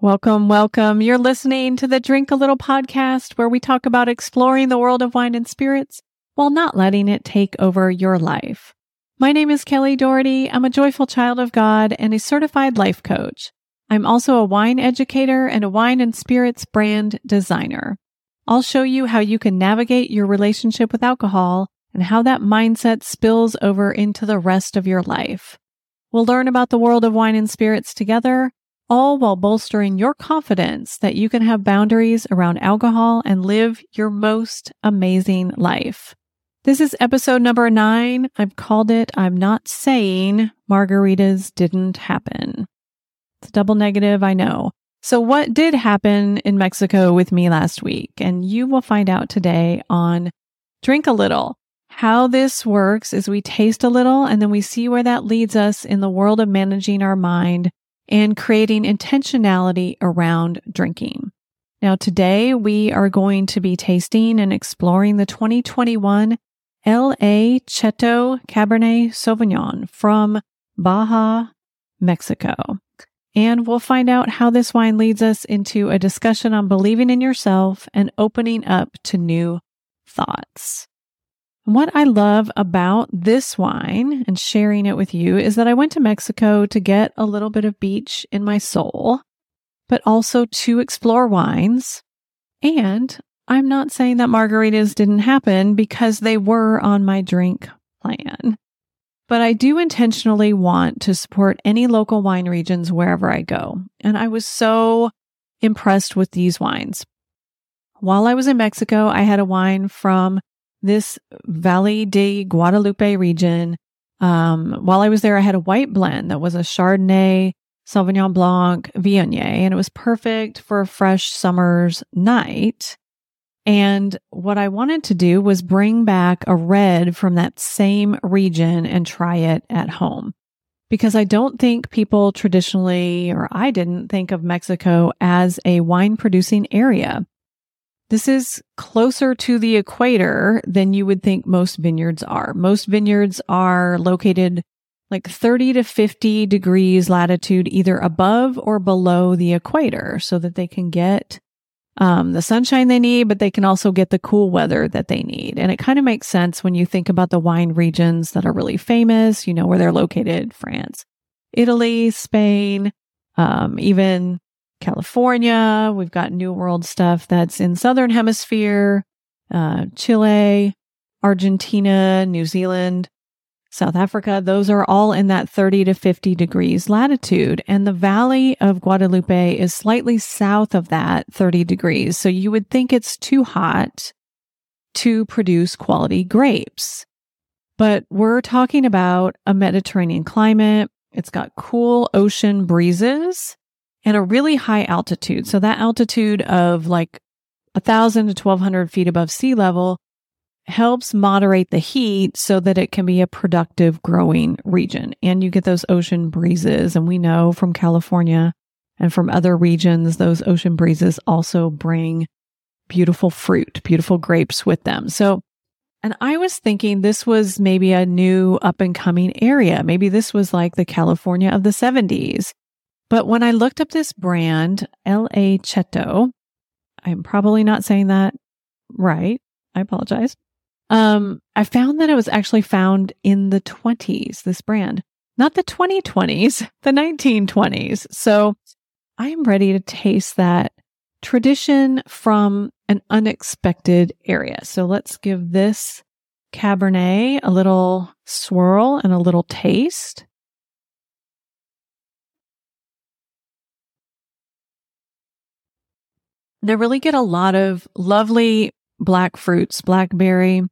Welcome, welcome. You're listening to the Drink a Little podcast where we talk about exploring the world of wine and spirits while not letting it take over your life. My name is Kelly Doherty. I'm a joyful child of God and a certified life coach. I'm also a wine educator and a wine and spirits brand designer. I'll show you how you can navigate your relationship with alcohol and how that mindset spills over into the rest of your life. We'll learn about the world of wine and spirits together all while bolstering your confidence that you can have boundaries around alcohol and live your most amazing life. This is episode number nine. I've called it I'm Not Saying Margaritas Didn't Happen. It's a double negative, I know. So, what did happen in Mexico with me last week? And you will find out today on Drink a Little. How this works is we taste a little and then we see where that leads us in the world of managing our mind and creating intentionality around drinking. Now, today we are going to be tasting and exploring the 2021 L.A. Cetto Cabernet Sauvignon from Baja, Mexico. And we'll find out how this wine leads us into a discussion on believing in yourself and opening up to new thoughts. What I love about this wine and sharing it with you is that I went to Mexico to get a little bit of beach in my soul, but also to explore wines. And I'm not saying that margaritas didn't happen because they were on my drink plan. But I do intentionally want to support any local wine regions wherever I go. And I was so impressed with these wines. While I was in Mexico, I had a wine from this Valley de Guadalupe region. Um, while I was there, I had a white blend that was a Chardonnay, Sauvignon Blanc, Viognier, and it was perfect for a fresh summer's night. And what I wanted to do was bring back a red from that same region and try it at home. Because I don't think people traditionally, or I didn't think of Mexico as a wine producing area. This is closer to the equator than you would think most vineyards are. Most vineyards are located like 30 to 50 degrees latitude, either above or below the equator, so that they can get um, the sunshine they need, but they can also get the cool weather that they need. And it kind of makes sense when you think about the wine regions that are really famous, you know, where they're located France, Italy, Spain, um, even California. We've got New World stuff that's in Southern Hemisphere, uh, Chile, Argentina, New Zealand, South Africa. Those are all in that 30 to 50 degrees latitude. And the Valley of Guadalupe is slightly south of that 30 degrees. So you would think it's too hot to produce quality grapes. But we're talking about a Mediterranean climate. It's got cool ocean breezes and a really high altitude. So that altitude of like a thousand to 1200 feet above sea level helps moderate the heat so that it can be a productive growing region. And you get those ocean breezes. And we know from California and from other regions, those ocean breezes also bring beautiful fruit, beautiful grapes with them. So, and I was thinking this was maybe a new up and coming area. Maybe this was like the California of the 70s. But when I looked up this brand, L.A. Cetto, I'm probably not saying that right. I apologize. Um, I found that it was actually found in the 20s, this brand, not the 2020s, the 1920s. So I am ready to taste that tradition from an unexpected area. So let's give this Cabernet a little swirl and a little taste. They really get a lot of lovely black fruits, blackberry,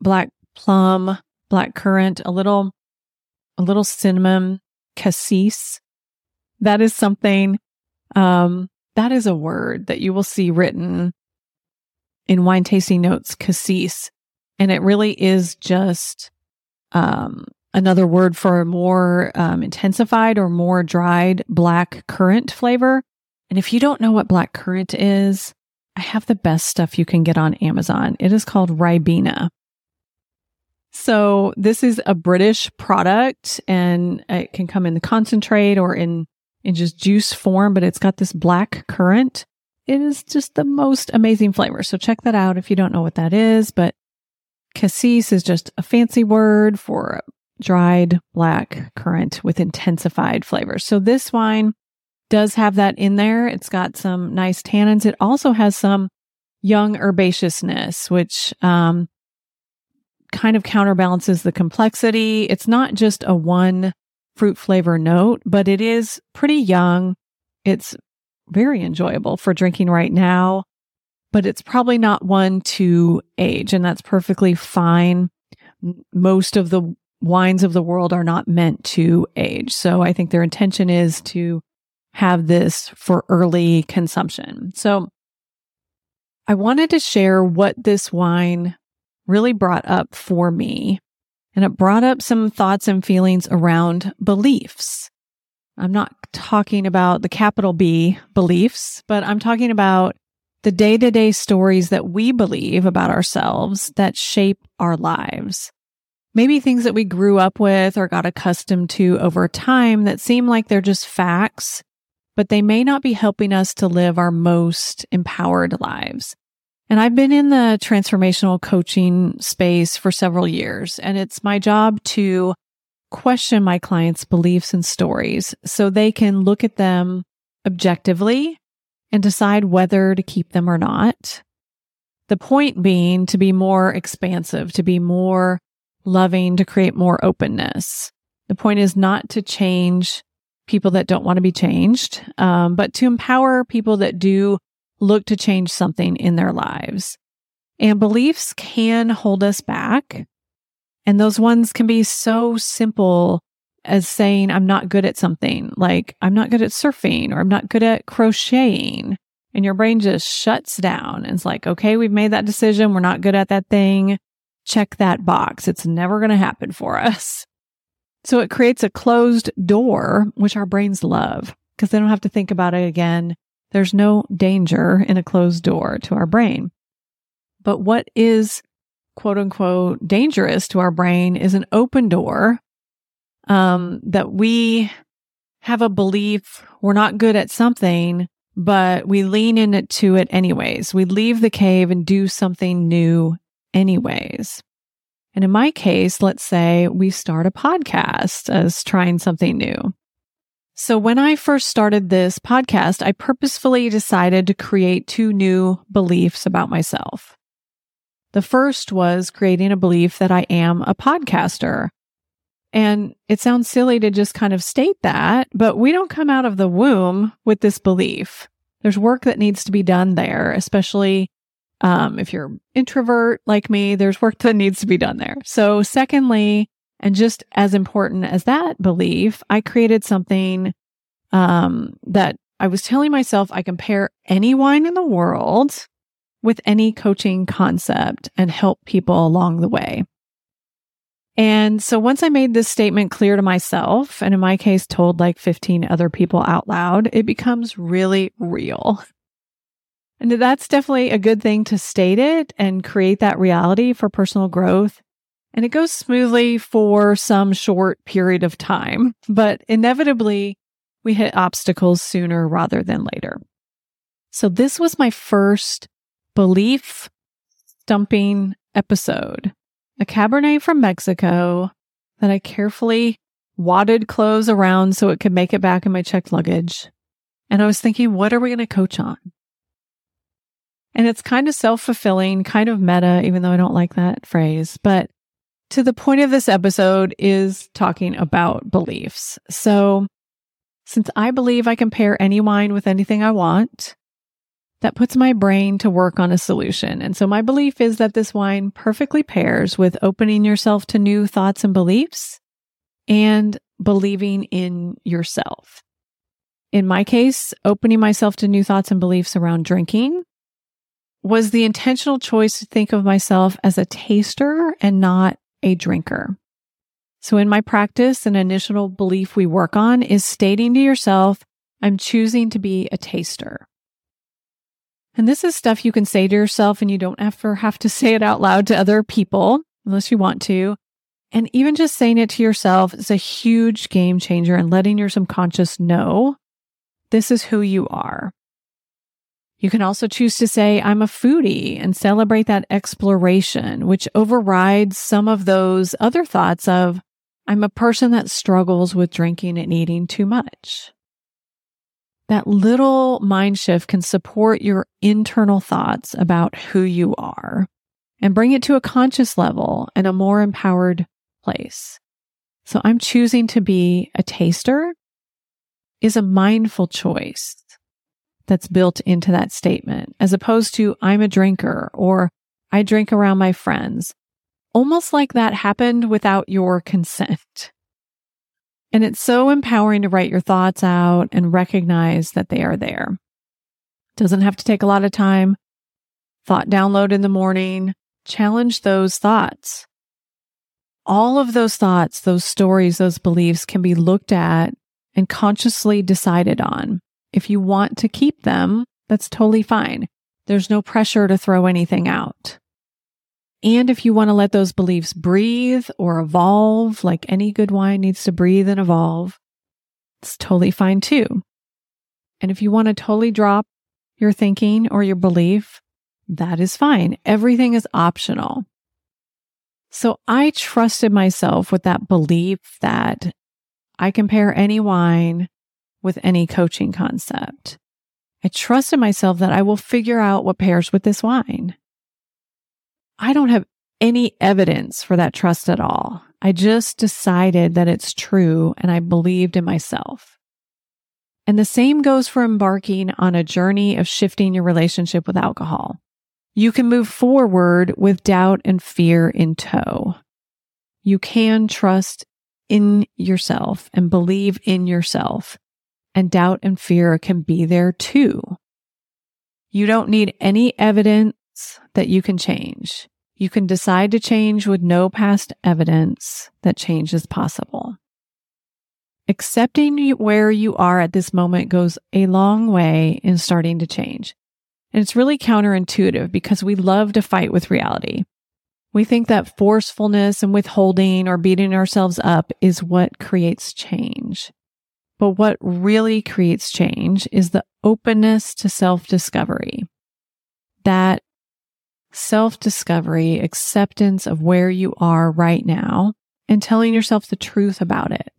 black plum, black currant, a little, a little cinnamon, cassis. That is something, um, that is a word that you will see written in wine tasting notes, cassis. And it really is just, um, another word for a more um, intensified or more dried black currant flavor. And if you don't know what black currant is, I have the best stuff you can get on Amazon. It is called Ribena. So this is a British product and it can come in the concentrate or in in just juice form, but it's got this black currant. It is just the most amazing flavor. So check that out if you don't know what that is. But cassis is just a fancy word for dried black currant with intensified flavors. So this wine does have that in there. It's got some nice tannins. It also has some young herbaceousness, which um, kind of counterbalances the complexity. It's not just a one fruit flavor note, but it is pretty young. It's very enjoyable for drinking right now, but it's probably not one to age, and that's perfectly fine. Most of the wines of the world are not meant to age. So I think their intention is to have this for early consumption. So I wanted to share what this wine really brought up for me. And it brought up some thoughts and feelings around beliefs. I'm not talking about the capital B beliefs, but I'm talking about the day to day stories that we believe about ourselves that shape our lives. Maybe things that we grew up with or got accustomed to over time that seem like they're just facts, but they may not be helping us to live our most empowered lives. And I've been in the transformational coaching space for several years, and it's my job to question my clients' beliefs and stories so they can look at them objectively and decide whether to keep them or not. The point being to be more expansive, to be more loving, to create more openness. The point is not to change people that don't want to be changed, um, but to empower people that do look to change something in their lives. And beliefs can hold us back. And those ones can be so simple as saying, I'm not good at something, like I'm not good at surfing or I'm not good at crocheting. And your brain just shuts down and it's like, okay, we've made that decision. We're not good at that thing. Check that box. It's never going to happen for us. So it creates a closed door, which our brains love because they don't have to think about it again there's no danger in a closed door to our brain. But what is quote unquote dangerous to our brain is an open door um, that we have a belief we're not good at something, but we lean into it anyways. We leave the cave and do something new anyways. And in my case, let's say we start a podcast as trying something new. So, when I first started this podcast, I purposefully decided to create two new beliefs about myself. The first was creating a belief that I am a podcaster. And it sounds silly to just kind of state that, but we don't come out of the womb with this belief. There's work that needs to be done there, especially um, if you're introvert like me, there's work that needs to be done there. So, secondly, and just as important as that belief, I created something um, that I was telling myself I compare any wine in the world with any coaching concept and help people along the way. And so once I made this statement clear to myself, and in my case, told like 15 other people out loud, it becomes really real. And that's definitely a good thing to state it and create that reality for personal growth and it goes smoothly for some short period of time, but inevitably we hit obstacles sooner rather than later. So this was my first belief stumping episode, a Cabernet from Mexico that I carefully wadded clothes around so it could make it back in my checked luggage. And I was thinking, what are we going to coach on? And it's kind of self fulfilling, kind of meta, even though I don't like that phrase, but to the point of this episode is talking about beliefs. So, since I believe I can pair any wine with anything I want, that puts my brain to work on a solution. And so, my belief is that this wine perfectly pairs with opening yourself to new thoughts and beliefs and believing in yourself. In my case, opening myself to new thoughts and beliefs around drinking was the intentional choice to think of myself as a taster and not a drinker. So in my practice, an initial belief we work on is stating to yourself, I'm choosing to be a taster. And this is stuff you can say to yourself and you don't ever have to say it out loud to other people unless you want to. And even just saying it to yourself is a huge game changer and letting your subconscious know this is who you are. You can also choose to say, I'm a foodie and celebrate that exploration, which overrides some of those other thoughts of, I'm a person that struggles with drinking and eating too much. That little mind shift can support your internal thoughts about who you are and bring it to a conscious level and a more empowered place. So I'm choosing to be a taster is a mindful choice that's built into that statement, as opposed to I'm a drinker or I drink around my friends, almost like that happened without your consent. And it's so empowering to write your thoughts out and recognize that they are there. Doesn't have to take a lot of time. Thought download in the morning, challenge those thoughts. All of those thoughts, those stories, those beliefs can be looked at and consciously decided on. If you want to keep them, that's totally fine. There's no pressure to throw anything out. And if you want to let those beliefs breathe or evolve, like any good wine needs to breathe and evolve, it's totally fine too. And if you want to totally drop your thinking or your belief, that is fine. Everything is optional. So I trusted myself with that belief that I compare any wine with any coaching concept. I trusted myself that I will figure out what pairs with this wine. I don't have any evidence for that trust at all. I just decided that it's true and I believed in myself. And the same goes for embarking on a journey of shifting your relationship with alcohol. You can move forward with doubt and fear in tow. You can trust in yourself and believe in yourself and doubt and fear can be there too. You don't need any evidence that you can change. You can decide to change with no past evidence that change is possible. Accepting where you are at this moment goes a long way in starting to change. And it's really counterintuitive because we love to fight with reality. We think that forcefulness and withholding or beating ourselves up is what creates change. But what really creates change is the openness to self discovery. That self discovery, acceptance of where you are right now, and telling yourself the truth about it.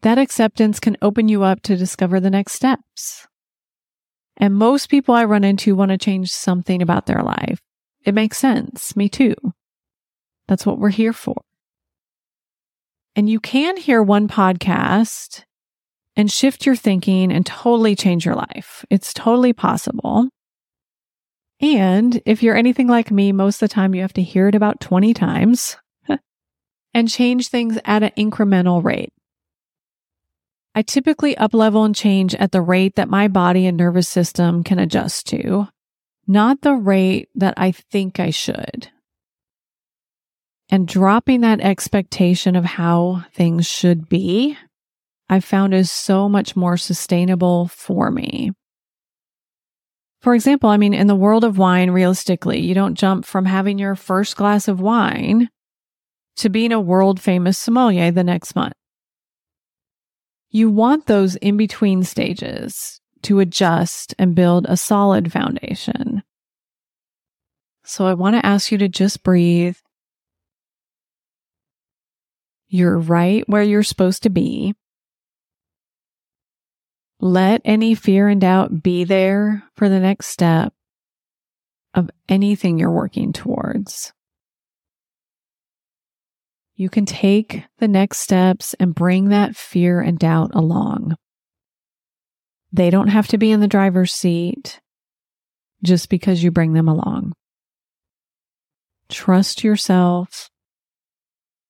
That acceptance can open you up to discover the next steps. And most people I run into want to change something about their life. It makes sense. Me too. That's what we're here for. And you can hear one podcast and shift your thinking and totally change your life. It's totally possible. And if you're anything like me, most of the time you have to hear it about 20 times and change things at an incremental rate. I typically up level and change at the rate that my body and nervous system can adjust to, not the rate that I think I should. And dropping that expectation of how things should be I've found is so much more sustainable for me. For example, I mean, in the world of wine, realistically, you don't jump from having your first glass of wine to being a world famous sommelier the next month. You want those in between stages to adjust and build a solid foundation. So I want to ask you to just breathe. You're right where you're supposed to be. Let any fear and doubt be there for the next step of anything you're working towards. You can take the next steps and bring that fear and doubt along. They don't have to be in the driver's seat just because you bring them along. Trust yourself.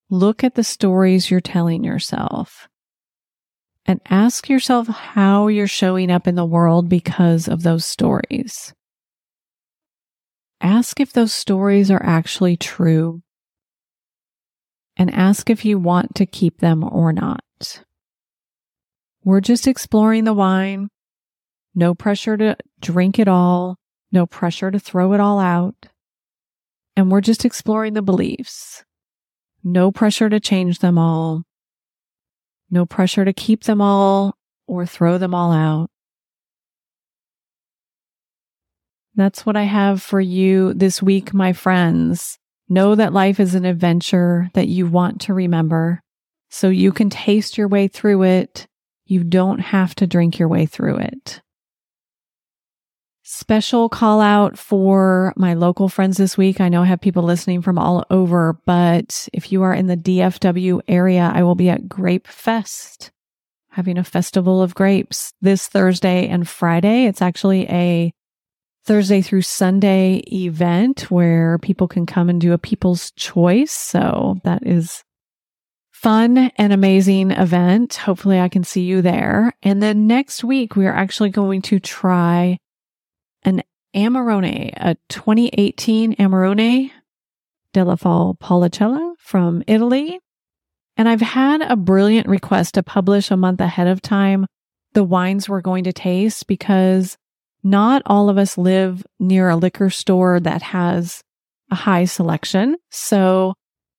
Look at the stories you're telling yourself and ask yourself how you're showing up in the world because of those stories. Ask if those stories are actually true and ask if you want to keep them or not. We're just exploring the wine. No pressure to drink it all. No pressure to throw it all out. And we're just exploring the beliefs. No pressure to change them all no pressure to keep them all or throw them all out. That's what I have for you this week, my friends. Know that life is an adventure that you want to remember so you can taste your way through it. You don't have to drink your way through it. Special call out for my local friends this week. I know I have people listening from all over, but if you are in the DFW area, I will be at Grape Fest having a festival of grapes this Thursday and Friday. It's actually a Thursday through Sunday event where people can come and do a people's choice. So that is fun and amazing event. Hopefully I can see you there. And then next week we are actually going to try an Amarone, a 2018 Amarone della Valpolicella from Italy. And I've had a brilliant request to publish a month ahead of time the wines we're going to taste because not all of us live near a liquor store that has a high selection. So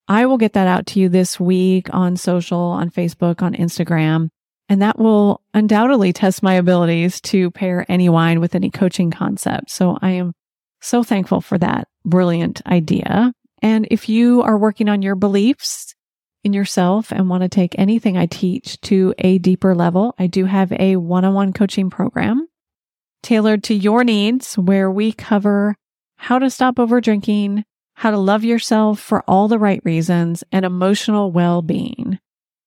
I will get that out to you this week on social, on Facebook, on Instagram. And that will undoubtedly test my abilities to pair any wine with any coaching concept. So I am so thankful for that brilliant idea. And if you are working on your beliefs in yourself and want to take anything I teach to a deeper level, I do have a one on one coaching program tailored to your needs where we cover how to stop over drinking, how to love yourself for all the right reasons, and emotional well-being.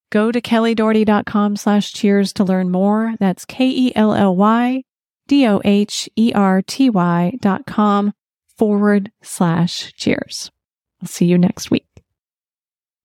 Go to kellydoherty.com slash cheers to learn more. That's K-E-L-L-Y D-O-H-E-R-T-Y dot com forward slash cheers. I'll see you next week.